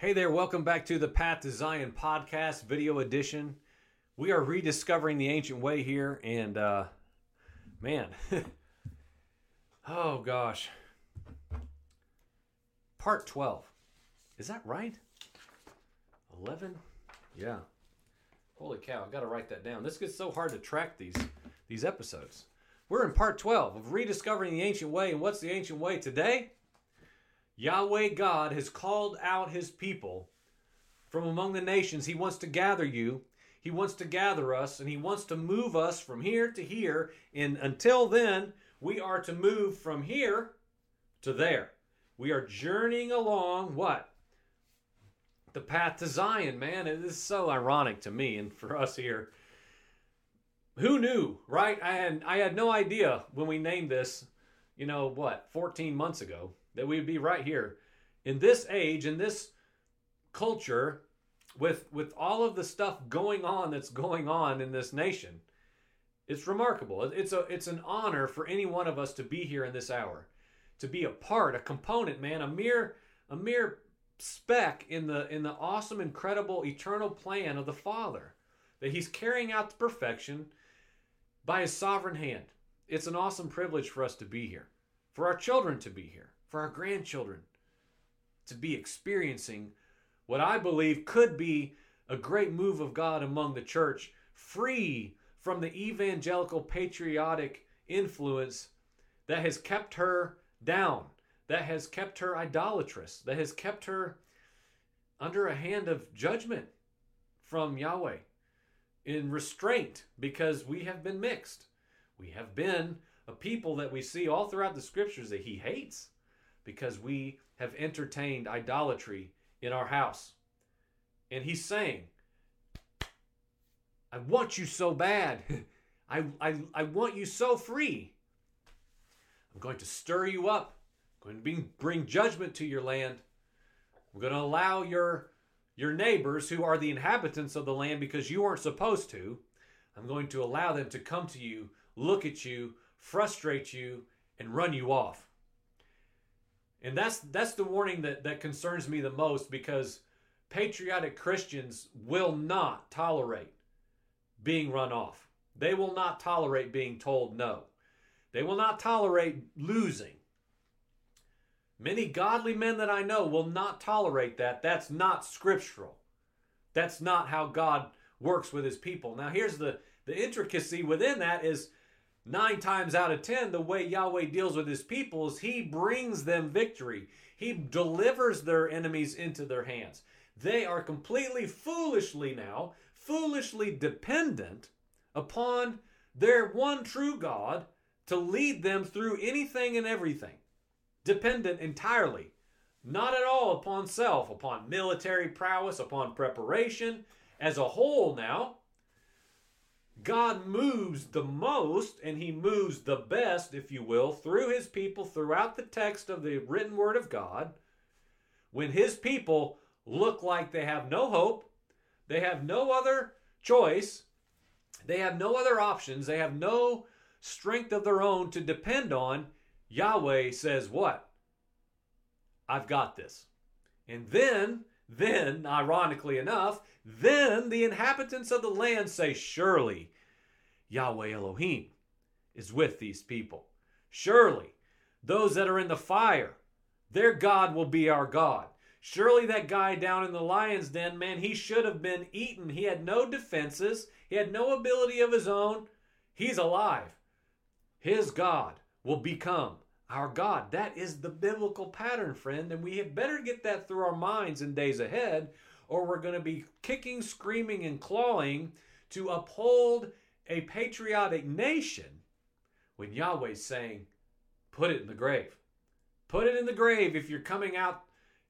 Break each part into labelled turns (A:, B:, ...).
A: Hey there, welcome back to the Path to Zion podcast video edition. We are rediscovering the ancient way here, and uh, man, oh gosh, part 12. Is that right? 11? Yeah. Holy cow, I gotta write that down. This gets so hard to track these these episodes. We're in part 12 of rediscovering the ancient way, and what's the ancient way today? Yahweh God has called out his people from among the nations. He wants to gather you. He wants to gather us and he wants to move us from here to here. And until then, we are to move from here to there. We are journeying along what? The path to Zion, man. It is so ironic to me and for us here. Who knew, right? I had I had no idea when we named this, you know, what, 14 months ago that we'd be right here in this age, in this culture, with with all of the stuff going on that's going on in this nation. It's remarkable. It's a it's an honor for any one of us to be here in this hour, to be a part, a component, man, a mere a mere speck in the in the awesome, incredible, eternal plan of the Father that He's carrying out to perfection by His sovereign hand. It's an awesome privilege for us to be here, for our children to be here for our grandchildren to be experiencing what I believe could be a great move of God among the church, free from the evangelical patriotic influence that has kept her down, that has kept her idolatrous, that has kept her under a hand of judgment from Yahweh in restraint because we have been mixed. We have been a people that we see all throughout the scriptures that he hates because we have entertained idolatry in our house. And he's saying, I want you so bad. I, I, I want you so free. I'm going to stir you up. I'm going to bring, judgment to your land. I'm going to allow your, your neighbors, who are the inhabitants of the land because you weren't supposed to, I'm going to allow them to come to you, look at you, frustrate you, and run you off. And that's that's the warning that, that concerns me the most because patriotic Christians will not tolerate being run off. They will not tolerate being told no. They will not tolerate losing. Many godly men that I know will not tolerate that. That's not scriptural. That's not how God works with his people. Now here's the the intricacy within that is nine times out of ten, the way Yahweh deals with his people is he brings them victory. He delivers their enemies into their hands. They are completely foolishly now, foolishly dependent upon their one true God to lead them through anything and everything. Dependent entirely, not at all upon self, upon military prowess, upon preparation. As a whole, now, God moves the most and he moves the best, if you will, through his people throughout the text of the written word of God. When his people look like they have no hope, they have no other choice, they have no other options, they have no strength of their own to depend on, Yahweh says, What? I've got this. And then, then, ironically enough, then the inhabitants of the land say, Surely Yahweh Elohim is with these people. Surely those that are in the fire, their God will be our God. Surely that guy down in the lion's den, man, he should have been eaten. He had no defenses, he had no ability of his own. He's alive. His God will become our God. That is the biblical pattern, friend, and we had better get that through our minds in days ahead or we're going to be kicking, screaming, and clawing to uphold a patriotic nation when Yahweh's saying, put it in the grave. Put it in the grave if you're coming out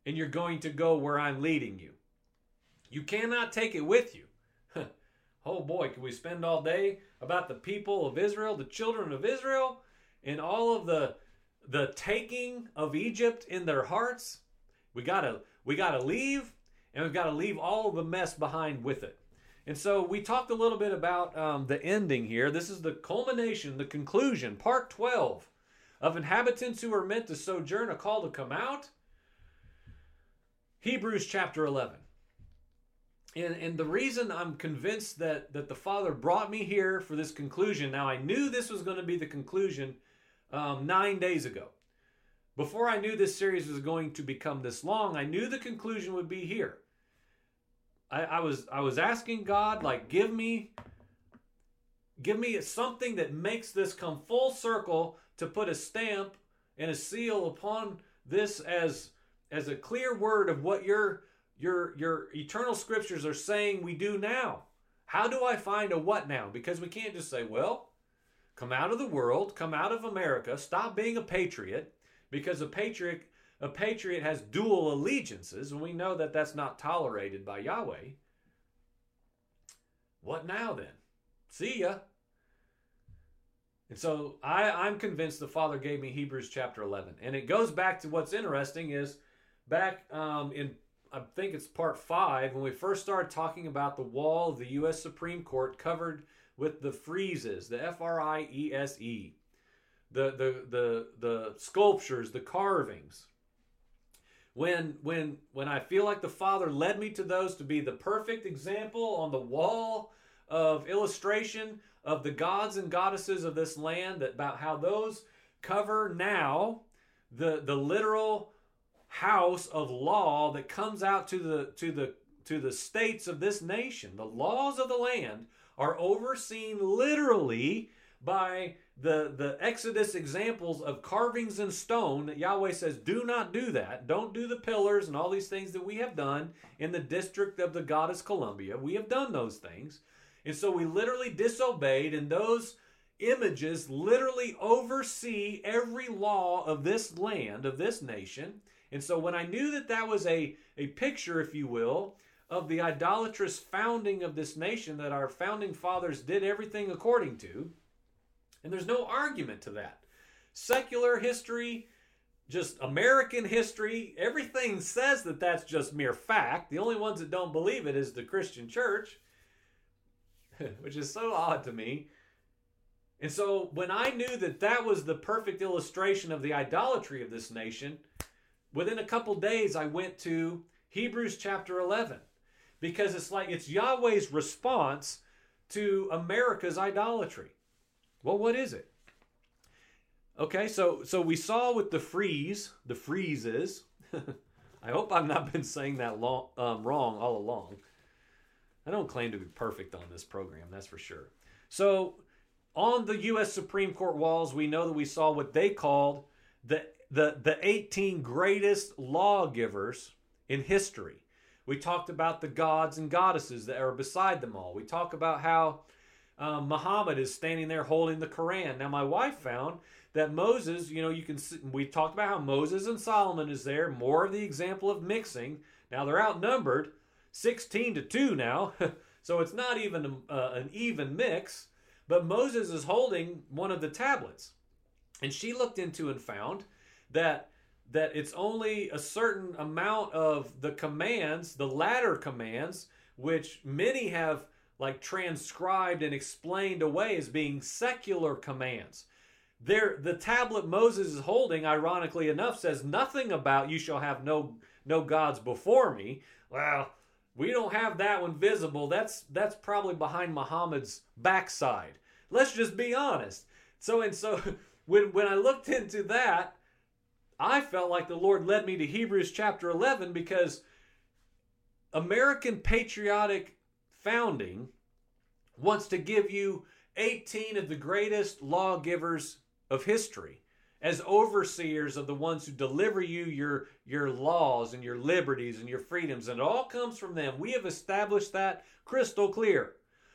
A: and you're going to go where I'm leading you. You cannot take it with you. oh boy, can we spend all day about the people of Israel, the children of Israel, and all of the the taking of Egypt in their hearts? We gotta we gotta leave and we've got to leave all the mess behind with it. And so we talked a little bit about um, the ending here. This is the culmination, the conclusion, part 12 of inhabitants who are meant to sojourn, a call to come out. Hebrews chapter 11. And, and the reason I'm convinced that, that the Father brought me here for this conclusion, now I knew this was going to be the conclusion um, nine days ago. Before I knew this series was going to become this long, I knew the conclusion would be here. I, I was I was asking God, like, give me give me something that makes this come full circle to put a stamp and a seal upon this as as a clear word of what your your your eternal scriptures are saying we do now. How do I find a what now? Because we can't just say, well, come out of the world, come out of America, stop being a patriot, because a patriot a patriot has dual allegiances, and we know that that's not tolerated by Yahweh. What now then? See ya. And so I, I'm convinced the Father gave me Hebrews chapter 11. And it goes back to what's interesting is back um, in, I think it's part five, when we first started talking about the wall of the U.S. Supreme Court covered with the friezes, the F R I E S E, the, the, the, the sculptures, the carvings. When, when, when I feel like the Father led me to those to be the perfect example on the wall of illustration of the gods and goddesses of this land, that about how those cover now the, the literal house of law that comes out to the to the to the states of this nation. The laws of the land are overseen literally by the the Exodus examples of carvings in stone that Yahweh says do not do that. Don't do the pillars and all these things that we have done in the district of the goddess Columbia. We have done those things. And so we literally disobeyed and those images literally oversee every law of this land, of this nation. And so when I knew that that was a, a picture, if you will, of the idolatrous founding of this nation that our founding fathers did everything according to, and there's no argument to that. Secular history, just American history, everything says that that's just mere fact. The only ones that don't believe it is the Christian church, which is so odd to me. And so when I knew that that was the perfect illustration of the idolatry of this nation, within a couple days I went to Hebrews chapter 11 because it's like it's Yahweh's response to America's idolatry. Well, what is it? Okay, so so we saw with the freeze, the freezes. I hope I've not been saying that long, um, wrong all along. I don't claim to be perfect on this program, that's for sure. So on the U.S. Supreme Court walls, we know that we saw what they called the the the 18 greatest lawgivers in history. We talked about the gods and goddesses that are beside them all. We talk about how um, Muhammad is standing there holding the Quran. Now, my wife found that Moses, you know, you can we talked about how Moses and Solomon is there, more of the example of mixing. Now they're outnumbered, 16 to 2 now. so it's not even uh, an even mix, but Moses is holding one of the tablets. And she looked into and found that that it's only a certain amount of the commands, the latter commands, which many have like transcribed and explained away as being secular commands. There, the tablet Moses is holding, ironically enough, says nothing about you shall have no no gods before me. Well, we don't have that one visible. That's that's probably behind Muhammad's backside. Let's just be honest. So and so when when I looked into that, I felt like the Lord led me to Hebrews chapter 11 because American patriotic founding wants to give you 18 of the greatest lawgivers of history as overseers of the ones who deliver you your your laws and your liberties and your freedoms. And it all comes from them. We have established that crystal clear.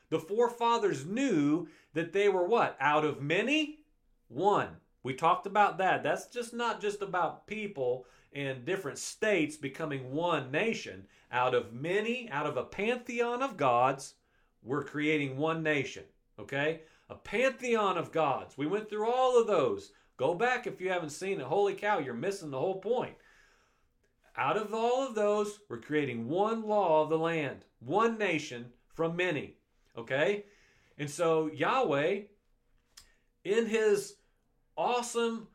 A: The forefathers knew that they were what? Out of many? One we talked about that that's just not just about people in different states becoming one nation out of many out of a pantheon of gods we're creating one nation okay a pantheon of gods we went through all of those Go back if you haven't seen it. Holy cow, you're missing the whole point. Out of all of those, we're creating one law of the land, one nation from many. Okay? And so Yahweh, in his awesome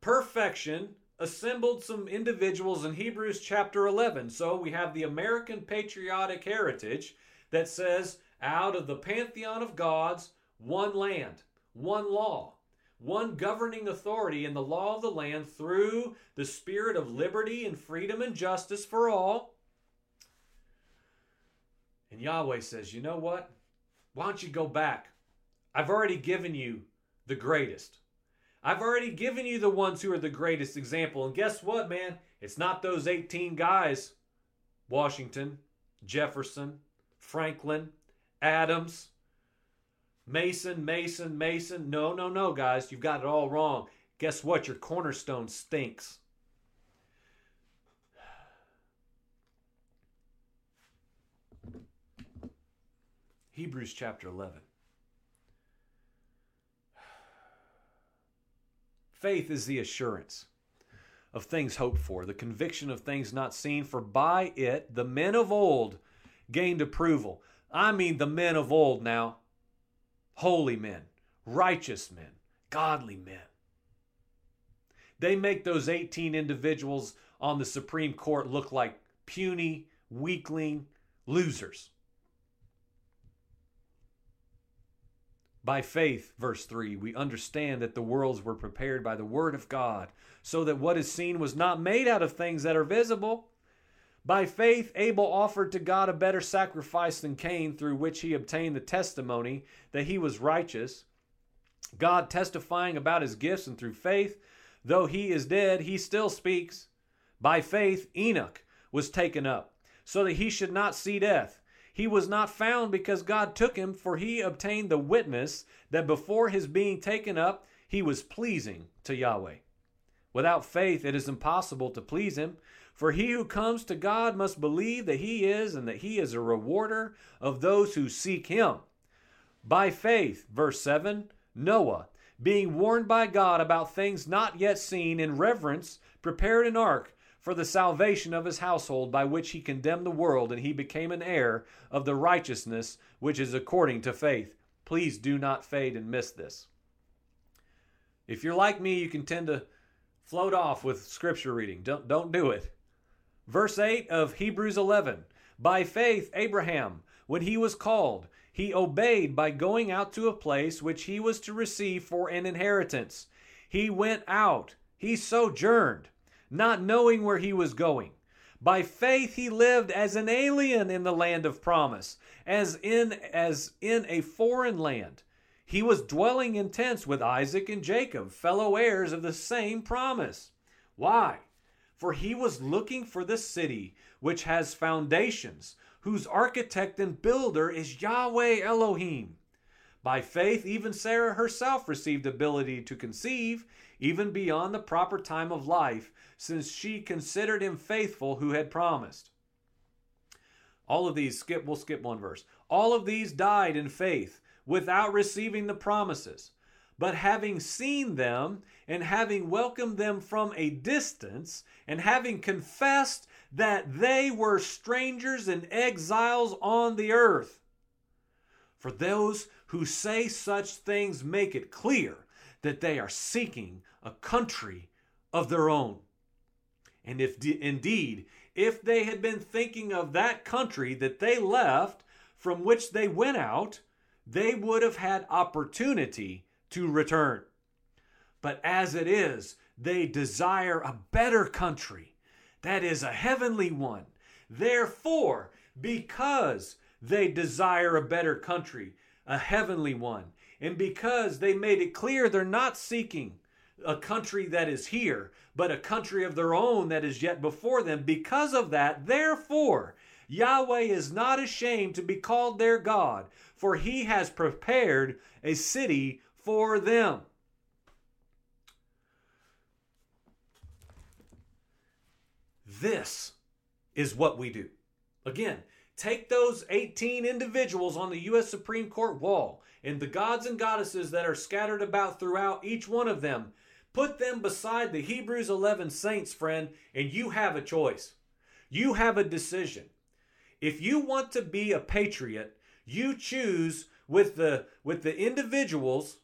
A: perfection, assembled some individuals in Hebrews chapter 11. So we have the American patriotic heritage that says, out of the pantheon of gods, one land, one law, one governing authority in the law of the land through the spirit of liberty and freedom and justice for all. And Yahweh says, you know what? Why don't you go back? I've already given you the greatest. I've already given you the ones who are the greatest example. And guess what, man? It's not those 18 guys Washington, Jefferson, Franklin, Adams, Mason, Mason, Mason. No, no, no, guys. You've got it all wrong. Guess what? Your cornerstone stinks. Hebrews chapter 11. Faith is the assurance of things hoped for, the conviction of things not seen, for by it the men of old gained approval. I mean, the men of old now holy men, righteous men, godly men. They make those 18 individuals on the Supreme Court look like puny, weakling losers. By faith, verse 3, we understand that the worlds were prepared by the Word of God, so that what is seen was not made out of things that are visible. By faith, Abel offered to God a better sacrifice than Cain, through which he obtained the testimony that he was righteous. God testifying about his gifts, and through faith, though he is dead, he still speaks. By faith, Enoch was taken up, so that he should not see death he was not found because God took him, for he obtained the witness that before his being taken up, he was pleasing to Yahweh. Without faith, it is impossible to please him. For he who comes to God must believe that he is, and that he is a rewarder of those who seek him. By faith, verse 7, Noah, being warned by God about things not yet seen, in reverence, prepared an ark for the salvation of his household, by which he condemned the world, and he became an heir of the righteousness which is according to faith. Please do not fade and miss this. If you're like me, you can tend to float off with scripture reading. Don't, don't do it. Verse 8 of Hebrews 11 By faith, Abraham, when he was called, he obeyed by going out to a place which he was to receive for an inheritance. He went out, he sojourned not knowing where he was going. By faith he lived as an alien in the land of promise, as in as in a foreign land. He was dwelling in tents with Isaac and Jacob, fellow heirs of the same promise. Why? For he was looking for the city which has foundations, whose architect and builder is Yahweh Elohim. By faith, even Sarah herself received ability to conceive, even beyond the proper time of life, since she considered him faithful who had promised. All of these, skip, we'll skip one verse. All of these died in faith without receiving the promises. But having seen them and having welcomed them from a distance and having confessed that they were strangers and exiles on the earth. For those who say such things make it clear that they are seeking a country of their own. And if de- indeed, if they had been thinking of that country that they left, from which they went out, they would have had opportunity to return. But as it is, they desire a better country, that is, a heavenly one. Therefore, because they desire a better country, a heavenly one, and because they made it clear they're not seeking a country that is here, but a country of their own that is yet before them. Because of that, therefore, Yahweh is not ashamed to be called their God, for he has prepared a city for them. This is what we do. Again, take those 18 individuals on the U.S. Supreme Court wall and the gods and goddesses that are scattered about throughout each one of them Put them beside the Hebrews 11 saints, friend, and you have a choice. You have a decision. If you want to be a patriot, you choose with the with the individuals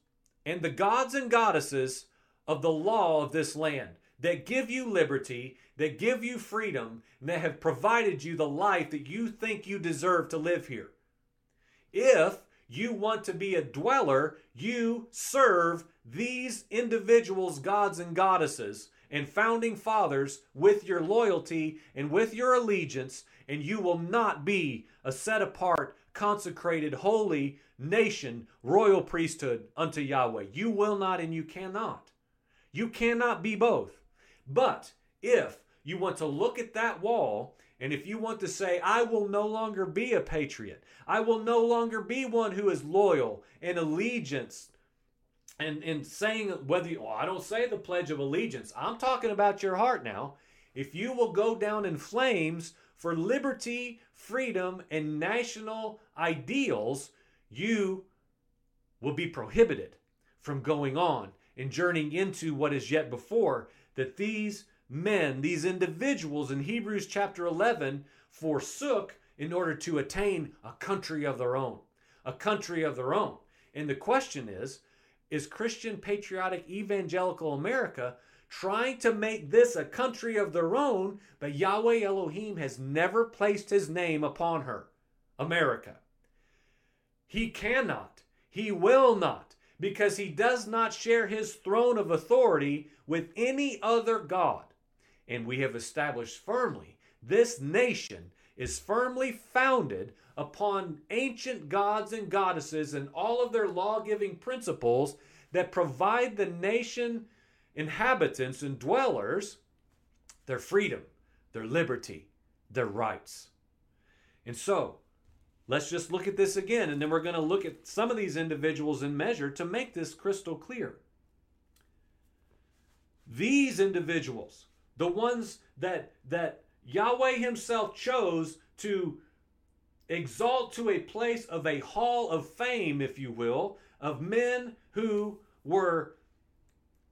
A: and the gods and goddesses of the law of this land. that give you liberty, that give you freedom, and that have provided you the life that you think you deserve to live here. If you want to be a dweller, you serve these individuals, gods and goddesses, and founding fathers with your loyalty and with your allegiance, and you will not be a set apart, consecrated, holy nation, royal priesthood unto Yahweh. You will not and you cannot. You cannot be both. But if you want to look at that wall and if you want to say, I will no longer be a patriot, I will no longer be one who is loyal and allegiance and, and saying whether you, well, I don't say the Pledge of Allegiance, I'm talking about your heart now. If you will go down in flames for liberty, freedom, and national ideals, you will be prohibited from going on and journeying into what is yet before that these men, these individuals in Hebrews chapter 11 forsook in order to attain a country of their own. A country of their own. And the question is is Christian patriotic evangelical America trying to make this a country of their own, but Yahweh Elohim has never placed his name upon her? America. He cannot, he will not, because he does not share his throne of authority with any other God. And we have established firmly this nation is firmly founded upon ancient gods and goddesses and all of their law giving principles that provide the nation inhabitants and dwellers their freedom, their liberty, their rights. And so, let's just look at this again, and then we're going to look at some of these individuals in measure to make this crystal clear. These individuals the ones that that Yahweh himself chose to exalt to a place of a hall of fame if you will of men who were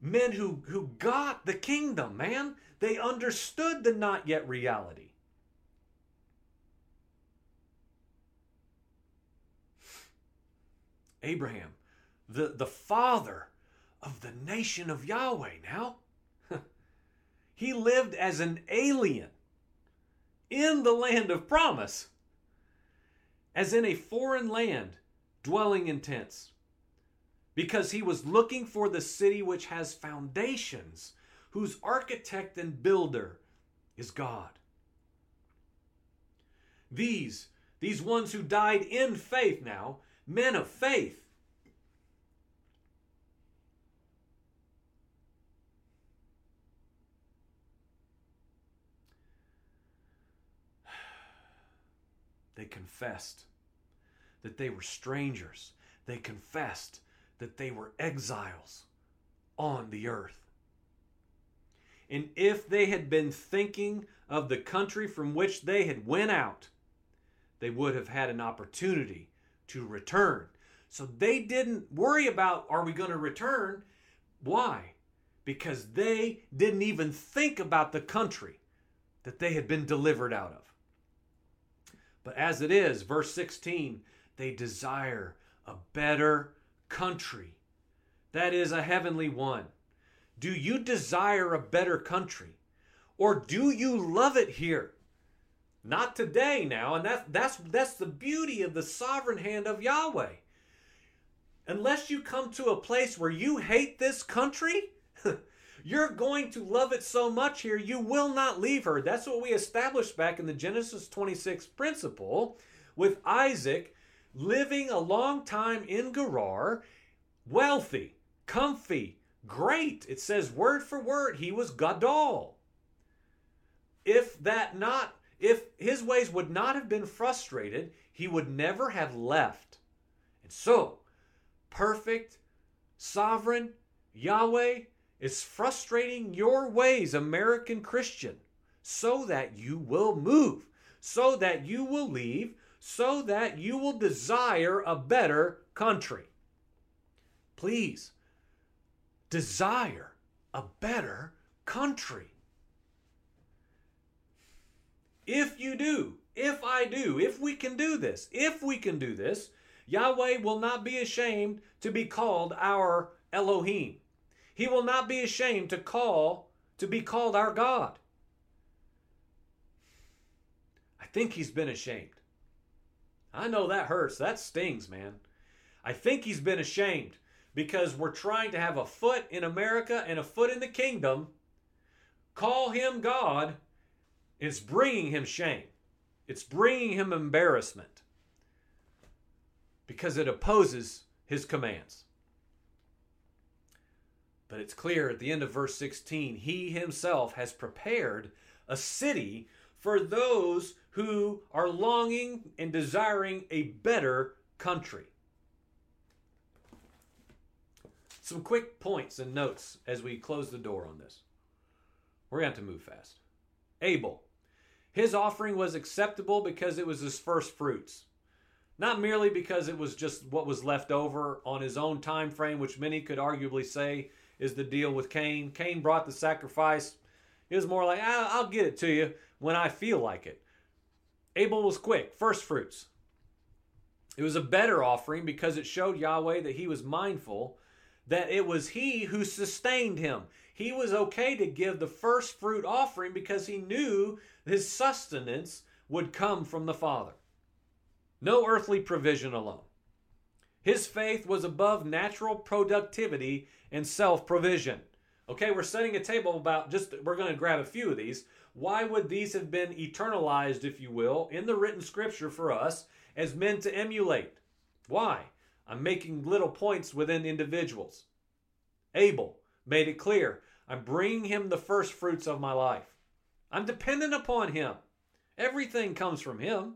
A: men who who got the kingdom man. They understood the not yet reality. Abraham the the father of the nation of Yahweh now he lived as an alien in the land of promise, as in a foreign land, dwelling in tents, because he was looking for the city which has foundations, whose architect and builder is God. These, these ones who died in faith now, men of faith, They confessed that they were strangers. They confessed that they were exiles on the earth. And if they had been thinking of the country from which they had went out, they would have had an opportunity to return. So they didn't worry about are we going to return? Why? Because they didn't even think about the country that they had been delivered out of. But as it is, verse 16, they desire a better country. That is a heavenly one. Do you desire a better country? Or do you love it here? Not today now, and that's that's that's the beauty of the sovereign hand of Yahweh. Unless you come to a place where you hate this country, You're going to love it so much here, you will not leave her. That's what we established back in the Genesis 26 principle with Isaac living a long time in Gerar, wealthy, comfy, great. It says word for word, he was Gadol. If that not, if his ways would not have been frustrated, he would never have left. And so, perfect, sovereign, Yahweh is frustrating your ways, American Christian, so that you will move, so that you will leave, so that you will desire a better country. Please, desire a better country. If you do, if I do, if we can do this, if we can do this, Yahweh will not be ashamed to be called our Elohim. He will not be ashamed to call to be called our God. I think he's been ashamed. I know that hurts. That stings, man. I think he's been ashamed because we're trying to have a foot in America and a foot in the kingdom, call him God. It's bringing him shame. It's bringing him embarrassment because it opposes his commands. But it's clear at the end of verse 16, he himself has prepared a city for those who are longing and desiring a better country. Some quick points and notes as we close the door on this. We're going to have to move fast. Abel. His offering was acceptable because it was his first fruits. Not merely because it was just what was left over on his own time frame, which many could arguably say is the deal with Cain. Cain brought the sacrifice. It was more like, I'll get it to you when I feel like it. Abel was quick, first fruits. It was a better offering because it showed Yahweh that he was mindful that it was he who sustained him. He was okay to give the first fruit offering because he knew his sustenance would come from the Father. No earthly provision alone. His faith was above natural productivity and self provision. Okay, we're setting a table about just, we're going to grab a few of these. Why would these have been eternalized, if you will, in the written scripture for us as men to emulate? Why? I'm making little points within individuals. Abel made it clear I'm bringing him the first fruits of my life. I'm dependent upon him. Everything comes from him.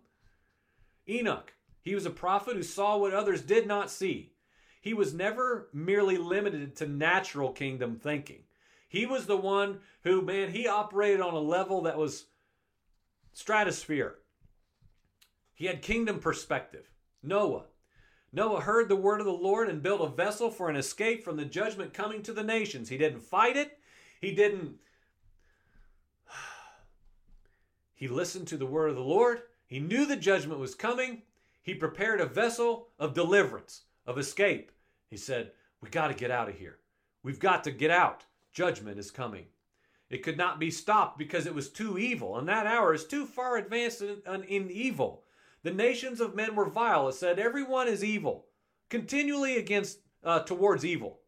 A: Enoch, he was a prophet who saw what others did not see. He was never merely limited to natural kingdom thinking. He was the one who, man, he operated on a level that was stratosphere. He had kingdom perspective. Noah. Noah heard the word of the Lord and built a vessel for an escape from the judgment coming to the nations. He didn't fight it. He didn't. He listened to the word of the Lord. He knew the judgment was coming. He prepared a vessel of deliverance of escape. He said, We got to get out of here. We've got to get out. Judgment is coming. It could not be stopped because it was too evil, and that hour is too far advanced in, in evil. The nations of men were vile. It said, Everyone is evil, continually against uh, towards evil.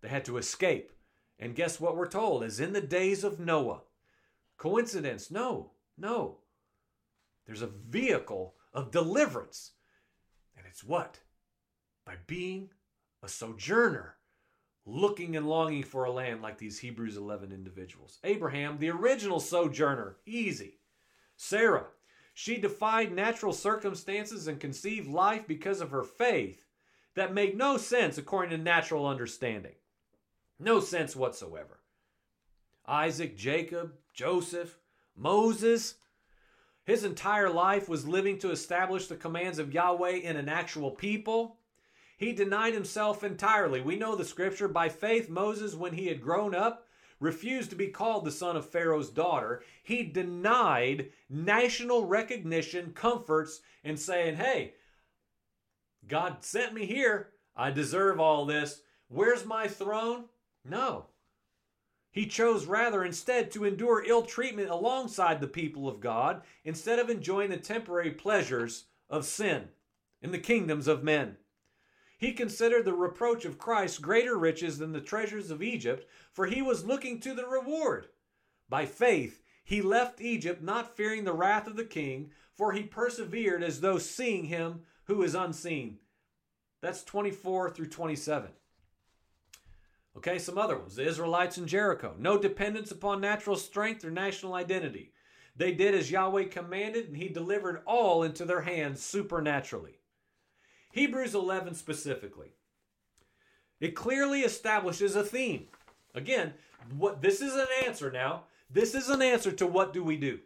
A: They had to escape. And guess what we're told? As in the days of Noah. Coincidence? No, no. There's a vehicle of deliverance. And it's what? by being a sojourner, looking and longing for a land like these Hebrews 11 individuals. Abraham, the original sojourner, easy. Sarah, she defied natural circumstances and conceived life because of her faith that made no sense according to natural understanding. No sense whatsoever. Isaac, Jacob, Joseph, Moses, his entire life was living to establish the commands of Yahweh in an actual people. He denied himself entirely. We know the scripture. By faith, Moses, when he had grown up, refused to be called the son of Pharaoh's daughter. He denied national recognition, comforts, and saying, hey, God sent me here. I deserve all this. Where's my throne? No. He chose rather instead to endure ill treatment alongside the people of God instead of enjoying the temporary pleasures of sin in the kingdoms of men. He considered the reproach of Christ greater riches than the treasures of Egypt, for he was looking to the reward. By faith, he left Egypt, not fearing the wrath of the king, for he persevered as though seeing him who is unseen. That's 24 through 27. Okay, some other ones. The Israelites in Jericho. No dependence upon natural strength or national identity. They did as Yahweh commanded, and he delivered all into their hands supernaturally. Hebrews 11 specifically. It clearly establishes a theme. Again, what this is an answer now. This is an answer to what do we do?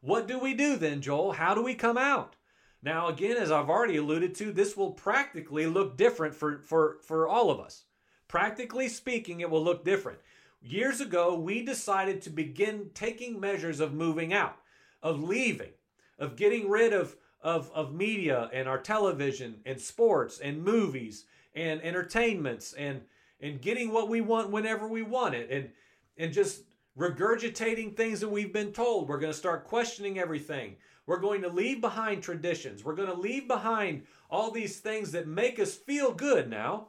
A: What do we do then, Joel? How do we come out? Now, again, as I've already alluded to, this will practically look different for, for, for all of us. Practically speaking, it will look different. Years ago, we decided to begin taking measures of moving out, of leaving, of getting rid of of, of media and our television and sports and movies and entertainments and and getting what we want whenever we want it and and just regurgitating things that we've been told. We're going to start questioning everything. We're going to leave behind traditions. We're going to leave behind all these things that make us feel good now.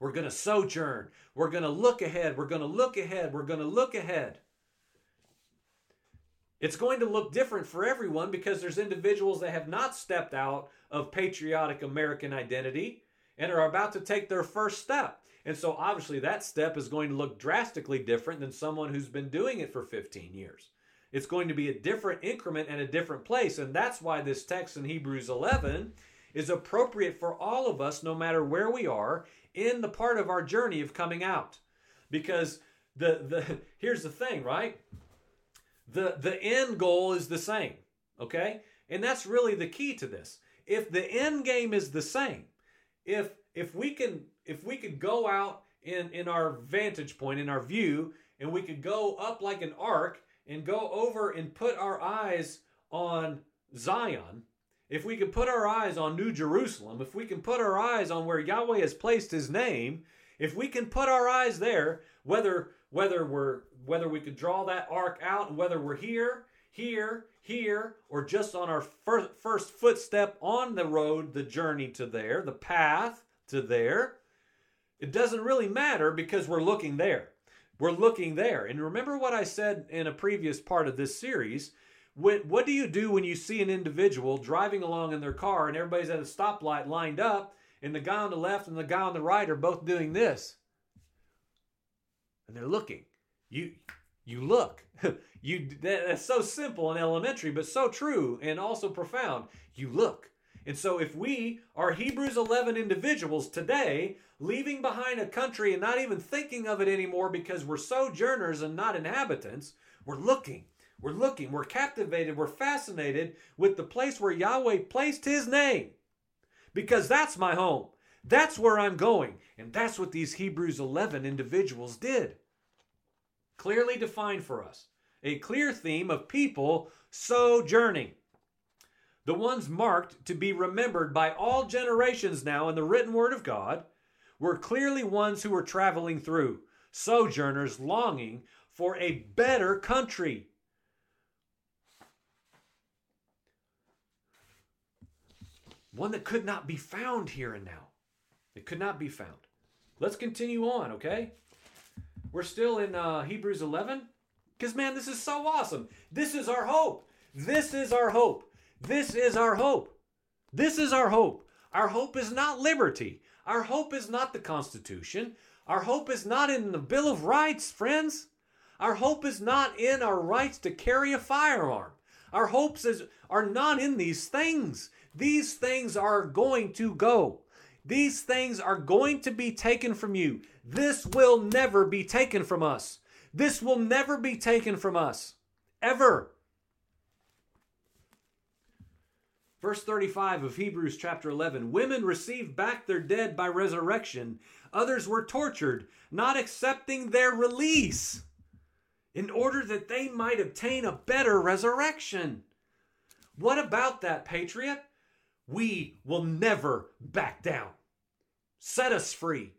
A: We're going to sojourn. We're going to look ahead. We're going to look ahead. We're going to look ahead. It's going to look different for everyone because there's individuals that have not stepped out of patriotic American identity and are about to take their first step. And so obviously that step is going to look drastically different than someone who's been doing it for 15 years. It's going to be a different increment and a different place. And that's why this text in Hebrews 11 is appropriate for all of us, no matter where we are in the part of our journey of coming out. Because the, the here's the thing, right? The, the end goal is the same, okay? And that's really the key to this. If the end game is the same, if if we can if we could go out in in our vantage point in our view and we could go up like an arc and go over and put our eyes on Zion, if we can put our eyes on New Jerusalem, if we can put our eyes on where Yahweh has placed his name, if we can put our eyes there, whether whether we're whether we could draw that arc out whether we're here, here, here, or just on our first, first footstep on the road, the journey to there, the path to there, it doesn't really matter because we're looking there. We're looking there. And remember what I said in a previous part of this series. What, what do you do when you see an individual driving along in their car and everybody's at a stoplight lined up and the guy on the left and the guy on the right are both doing this? And they're looking. You you look. you that's so simple and elementary but so true and also profound. You look. And so, if we are Hebrews 11 individuals today, leaving behind a country and not even thinking of it anymore because we're sojourners and not inhabitants, we're looking. We're looking. We're captivated. We're fascinated with the place where Yahweh placed his name because that's my home. That's where I'm going. And that's what these Hebrews 11 individuals did. Clearly defined for us. A clear theme of people sojourning the ones marked to be remembered by all generations now in the written word of God, were clearly ones who were traveling through, sojourners longing for a better country. One that could not be found here and now. It could not be found. Let's continue on, okay? We're still in uh, Hebrews 11. Because, man, this is so awesome. This is our hope. This is our hope. This is our hope. This is our hope. Our hope is not liberty. Our hope is not the Constitution. Our hope is not in the Bill of Rights, friends. Our hope is not in our rights to carry a firearm. Our hopes is, are not in these things. These things are going to go. These things are going to be taken from you. This will never be taken from us. This will never be taken from us. Ever. Verse 35 of Hebrews chapter 11 Women received back their dead by resurrection. Others were tortured, not accepting their release, in order that they might obtain a better resurrection. What about that, patriot? We will never back down. Set us free.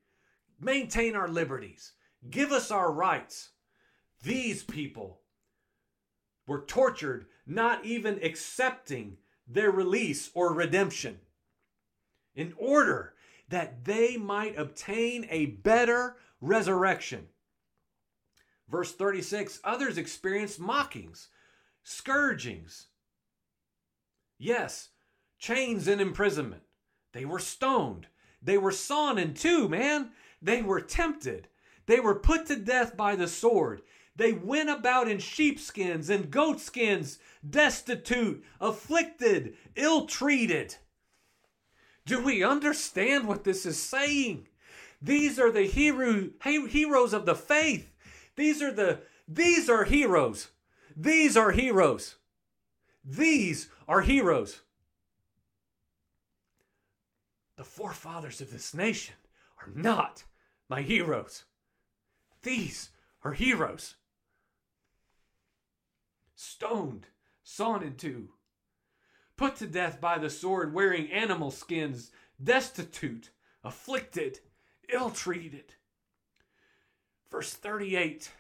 A: Maintain our liberties. Give us our rights. These people were tortured, not even accepting their release or redemption in order that they might obtain a better resurrection. Verse 36 others experienced mockings, scourgings. Yes, chains and imprisonment. They were stoned. They were sawn in two, man. They were tempted. They were put to death by the sword. They went about in sheepskins and goatskins, destitute, afflicted, ill treated. Do we understand what this is saying? These are the hero, heroes of the faith. These are the these are heroes. These are heroes. These are heroes. The forefathers of this nation are not my heroes. These are heroes stoned, sawn in two, put to death by the sword, wearing animal skins, destitute, afflicted, ill treated. Verse 38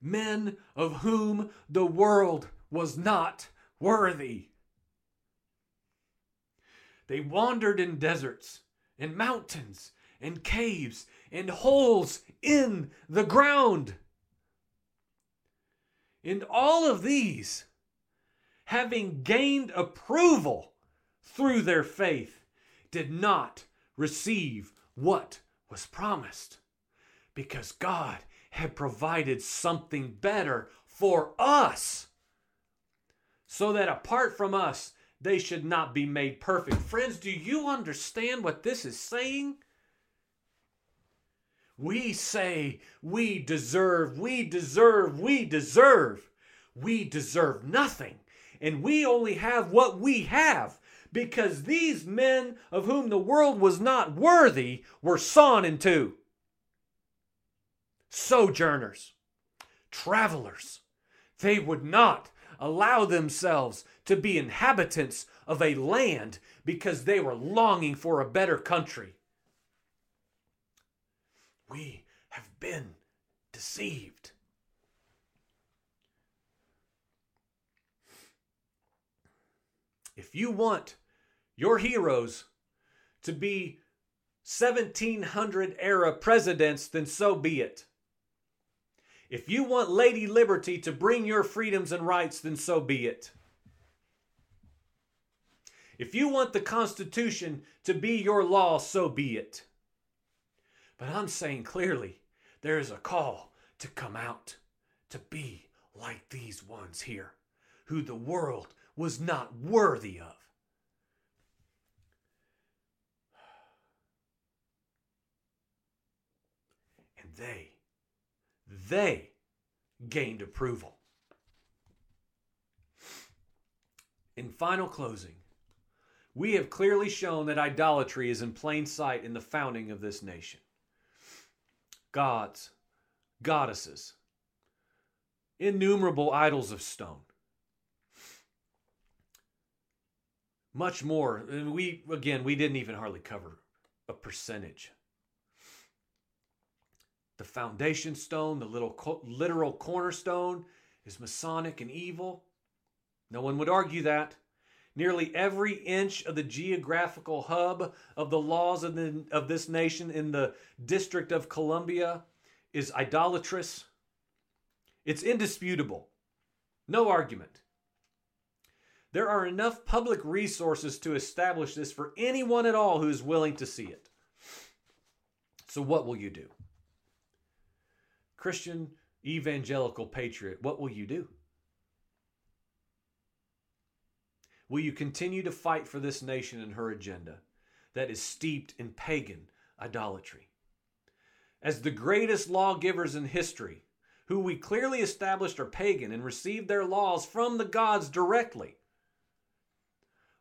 A: men of whom the world was not worthy. They wandered in deserts in mountains in caves and holes in the ground. In all of these, having gained approval through their faith, did not receive what was promised because God had provided something better for us so that apart from us, they should not be made perfect. Friends, do you understand what this is saying? We say we deserve, we deserve, we deserve. We deserve nothing. And we only have what we have because these men of whom the world was not worthy were sawn in two. Sojourners, travelers, they would not allow themselves to be inhabitants of a land because they were longing for a better country. We have been deceived. If you want your heroes to be 1700 era presidents, then so be it. If you want Lady Liberty to bring your freedoms and rights, then so be it. If you want the Constitution to be your law, so be it. But I'm saying clearly, there is a call to come out, to be like these ones here, who the world was not worthy of. And they, they gained approval. In final closing, we have clearly shown that idolatry is in plain sight in the founding of this nation. Gods, goddesses, innumerable idols of stone. Much more. And we, again, we didn't even hardly cover a percentage. The foundation stone, the little co- literal cornerstone, is Masonic and evil. No one would argue that. Nearly every inch of the geographical hub of the laws of, the, of this nation in the District of Columbia is idolatrous. It's indisputable. No argument. There are enough public resources to establish this for anyone at all who is willing to see it. So, what will you do? Christian evangelical patriot, what will you do? Will you continue to fight for this nation and her agenda that is steeped in pagan idolatry? As the greatest lawgivers in history, who we clearly established are pagan and received their laws from the gods directly,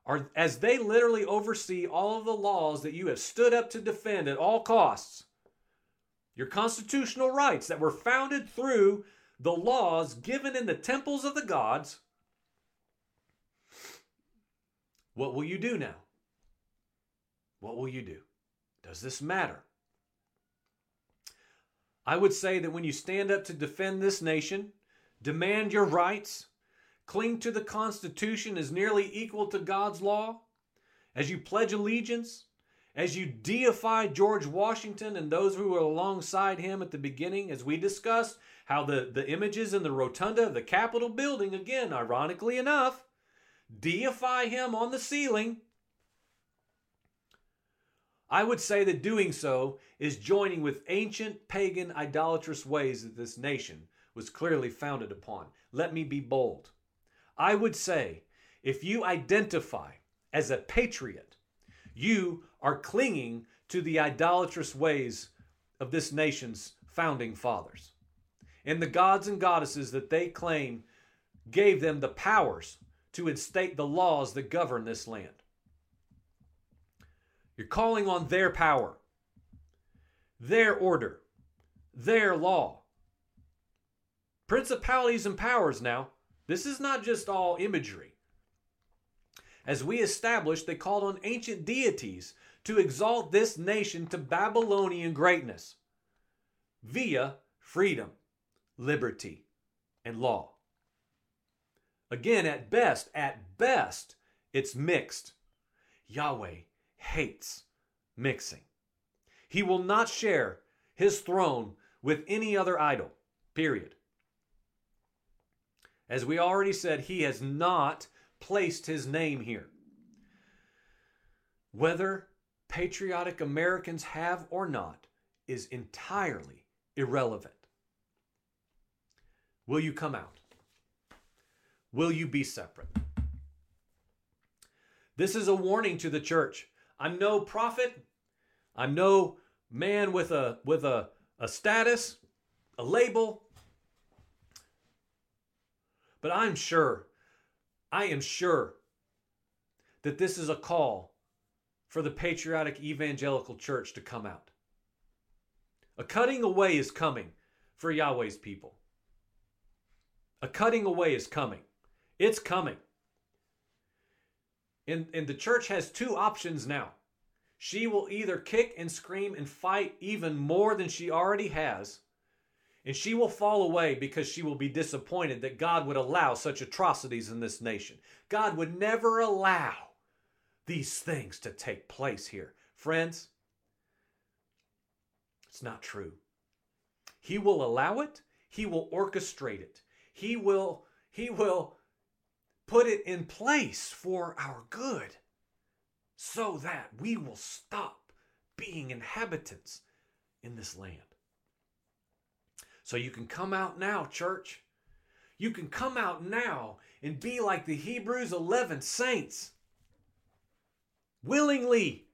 A: are as they literally oversee all of the laws that you have stood up to defend at all costs, your constitutional rights that were founded through the laws given in the temples of the gods What will you do now? What will you do? Does this matter? I would say that when you stand up to defend this nation, demand your rights, cling to the Constitution as nearly equal to God's law, as you pledge allegiance, as you deify George Washington and those who were alongside him at the beginning, as we discussed how the, the images in the rotunda of the Capitol building, again, ironically enough, deify him on the ceiling, I would say that doing so is joining with ancient pagan idolatrous ways that this nation was clearly founded upon. Let me be bold. I would say if you identify as a patriot, you are clinging to the idolatrous ways of this nation's founding fathers. And the gods and goddesses that they claim gave them the powers to instate the laws that govern this land. You're calling on their power, their order, their law. Principalities and powers now. This is not just all imagery. As we established, they called on ancient deities to exalt this nation to Babylonian greatness via freedom, liberty, and law. Again, at best, at best, it's mixed. Yahweh hates mixing. He will not share his throne with any other idol, period. As we already said, he has not placed his name here. Whether patriotic Americans have or not is entirely irrelevant. Will you come out? Will you be separate? This is a warning to the church. I'm no prophet. I'm no man with a with a, a status, a label. But I'm sure, I am sure that this is a call for the patriotic evangelical church to come out. A cutting away is coming for Yahweh's people. A cutting away is coming. It's coming. And, and the church has two options now. She will either kick and scream and fight even more than she already has, and she will fall away because she will be disappointed that God would allow such atrocities in this nation. God would never allow these things to take place here. Friends, it's not true. He will allow it, he will orchestrate it. He will he will put it in place for our good so that we will stop being inhabitants in this land. So you can come out now, church. You can come out now and be like the Hebrews 11 saints willingly.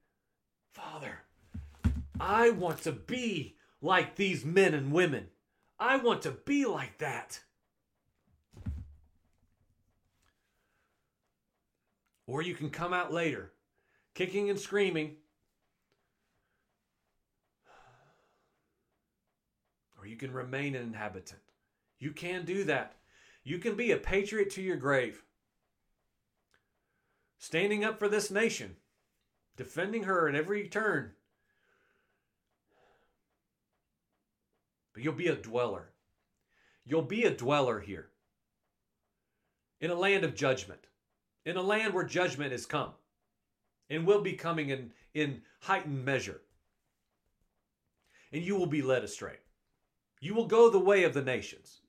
A: Father, I want to be like these men and women. I want to be like that. Or you can come out later, kicking and screaming. Or you can remain an inhabitant. You can do that. You can be a patriot to your grave. Standing up for this nation defending her at every turn. But you'll be a dweller. You'll be a dweller here in a land of judgment, in a land where judgment has come and will be coming in, in heightened measure. And you will be led astray. You will go the way of the nations.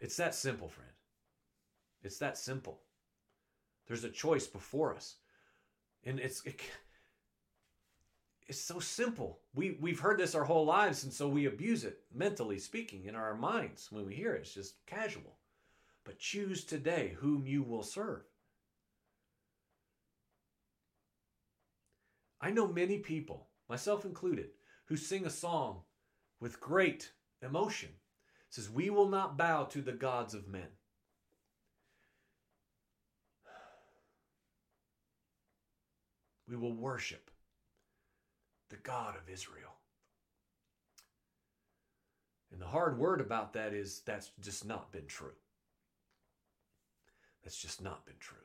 A: It's that simple, friend. It's that simple. There's a choice before us and it's it, it's so simple. We we've heard this our whole lives, and so we abuse it mentally speaking in our minds when we hear it. It's just casual. But choose today whom you will serve. I know many people, myself included, who sing a song with great emotion. It says, "We will not bow to the gods of men." we will worship the God of Israel. And the hard word about that is that's just not been true. That's just not been true.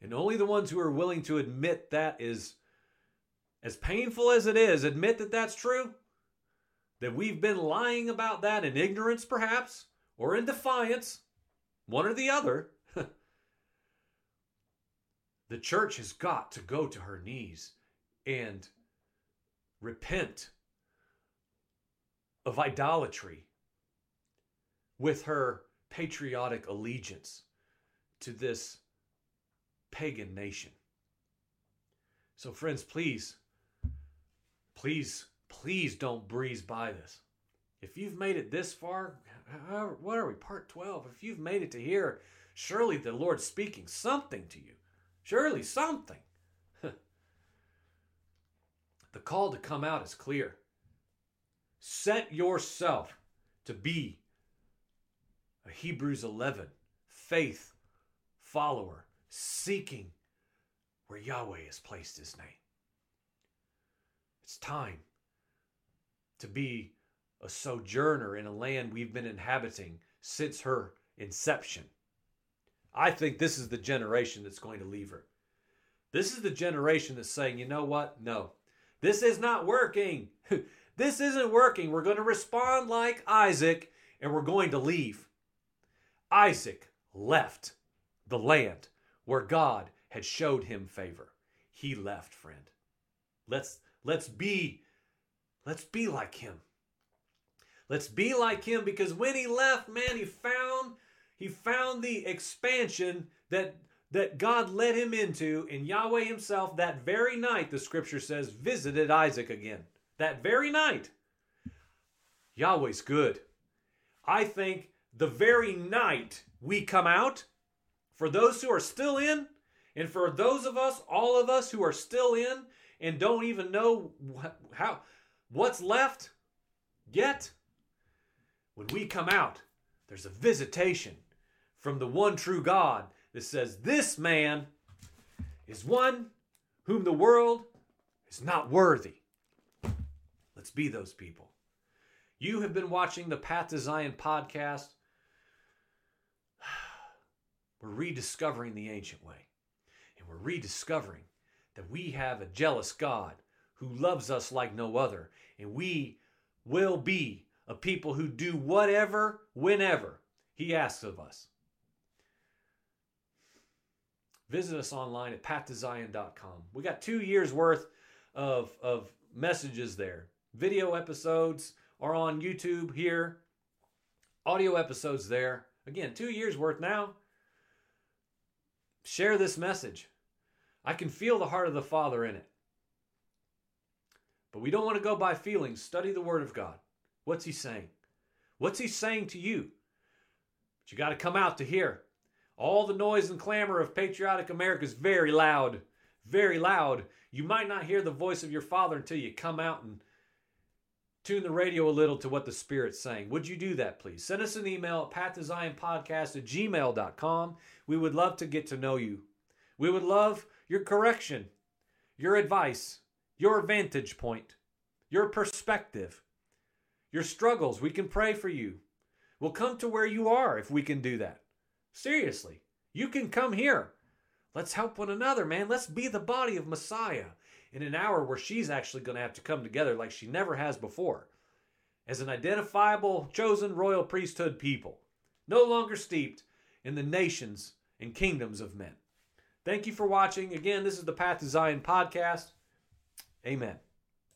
A: And only the ones who are willing to admit that is, as painful as it is, admit that that's true, that we've been lying about that in ignorance perhaps, or in defiance, one or the other, the church has got to go to her knees and repent of idolatry with her patriotic allegiance to this pagan nation. So, friends, please, please, please don't breeze by this. If you've made it this far, what are we, part 12? If you've made it to here, surely the Lord's speaking something to you. Surely something. the call to come out is clear. Set yourself to be a Hebrews 11 faith follower seeking where Yahweh has placed his name. It's time to be a sojourner in a land we've been inhabiting since her inception. I think this is the generation that's going to leave her. This is the generation that's saying, you know what? No, this is not working. This isn't working. We're going to respond like Isaac and we're going to leave. Isaac left the land where God had showed him favor. He left, friend. Let's let's be let's be like him. Let's be like him because when he left, man, he found he found the expansion that that God led him into, and Yahweh himself that very night, the scripture says, visited Isaac again. That very night. Yahweh's good. I think the very night we come out, for those who are still in, and for those of us, all of us who are still in and don't even know how what's left yet, when we come out, there's a visitation from the one true God that says, This man is one whom the world is not worthy. Let's be those people. You have been watching the Path to Zion podcast. We're rediscovering the ancient way. And we're rediscovering that we have a jealous God who loves us like no other. And we will be a people who do whatever, whenever He asks of us. Visit us online at pathtozion.com. We got two years worth of, of messages there. Video episodes are on YouTube here, audio episodes there. Again, two years worth now. Share this message. I can feel the heart of the Father in it. But we don't want to go by feelings. Study the Word of God. What's He saying? What's He saying to you? But you got to come out to hear. All the noise and clamor of patriotic America is very loud, very loud. You might not hear the voice of your Father until you come out and tune the radio a little to what the Spirit's saying. Would you do that, please? Send us an email at pathtozionpodcast at gmail.com. We would love to get to know you. We would love your correction, your advice, your vantage point, your perspective, your struggles. We can pray for you. We'll come to where you are if we can do that. Seriously, you can come here. Let's help one another, man. Let's be the body of Messiah in an hour where she's actually going to have to come together like she never has before as an identifiable, chosen royal priesthood people, no longer steeped in the nations and kingdoms of men. Thank you for watching. Again, this is the Path to Zion podcast. Amen.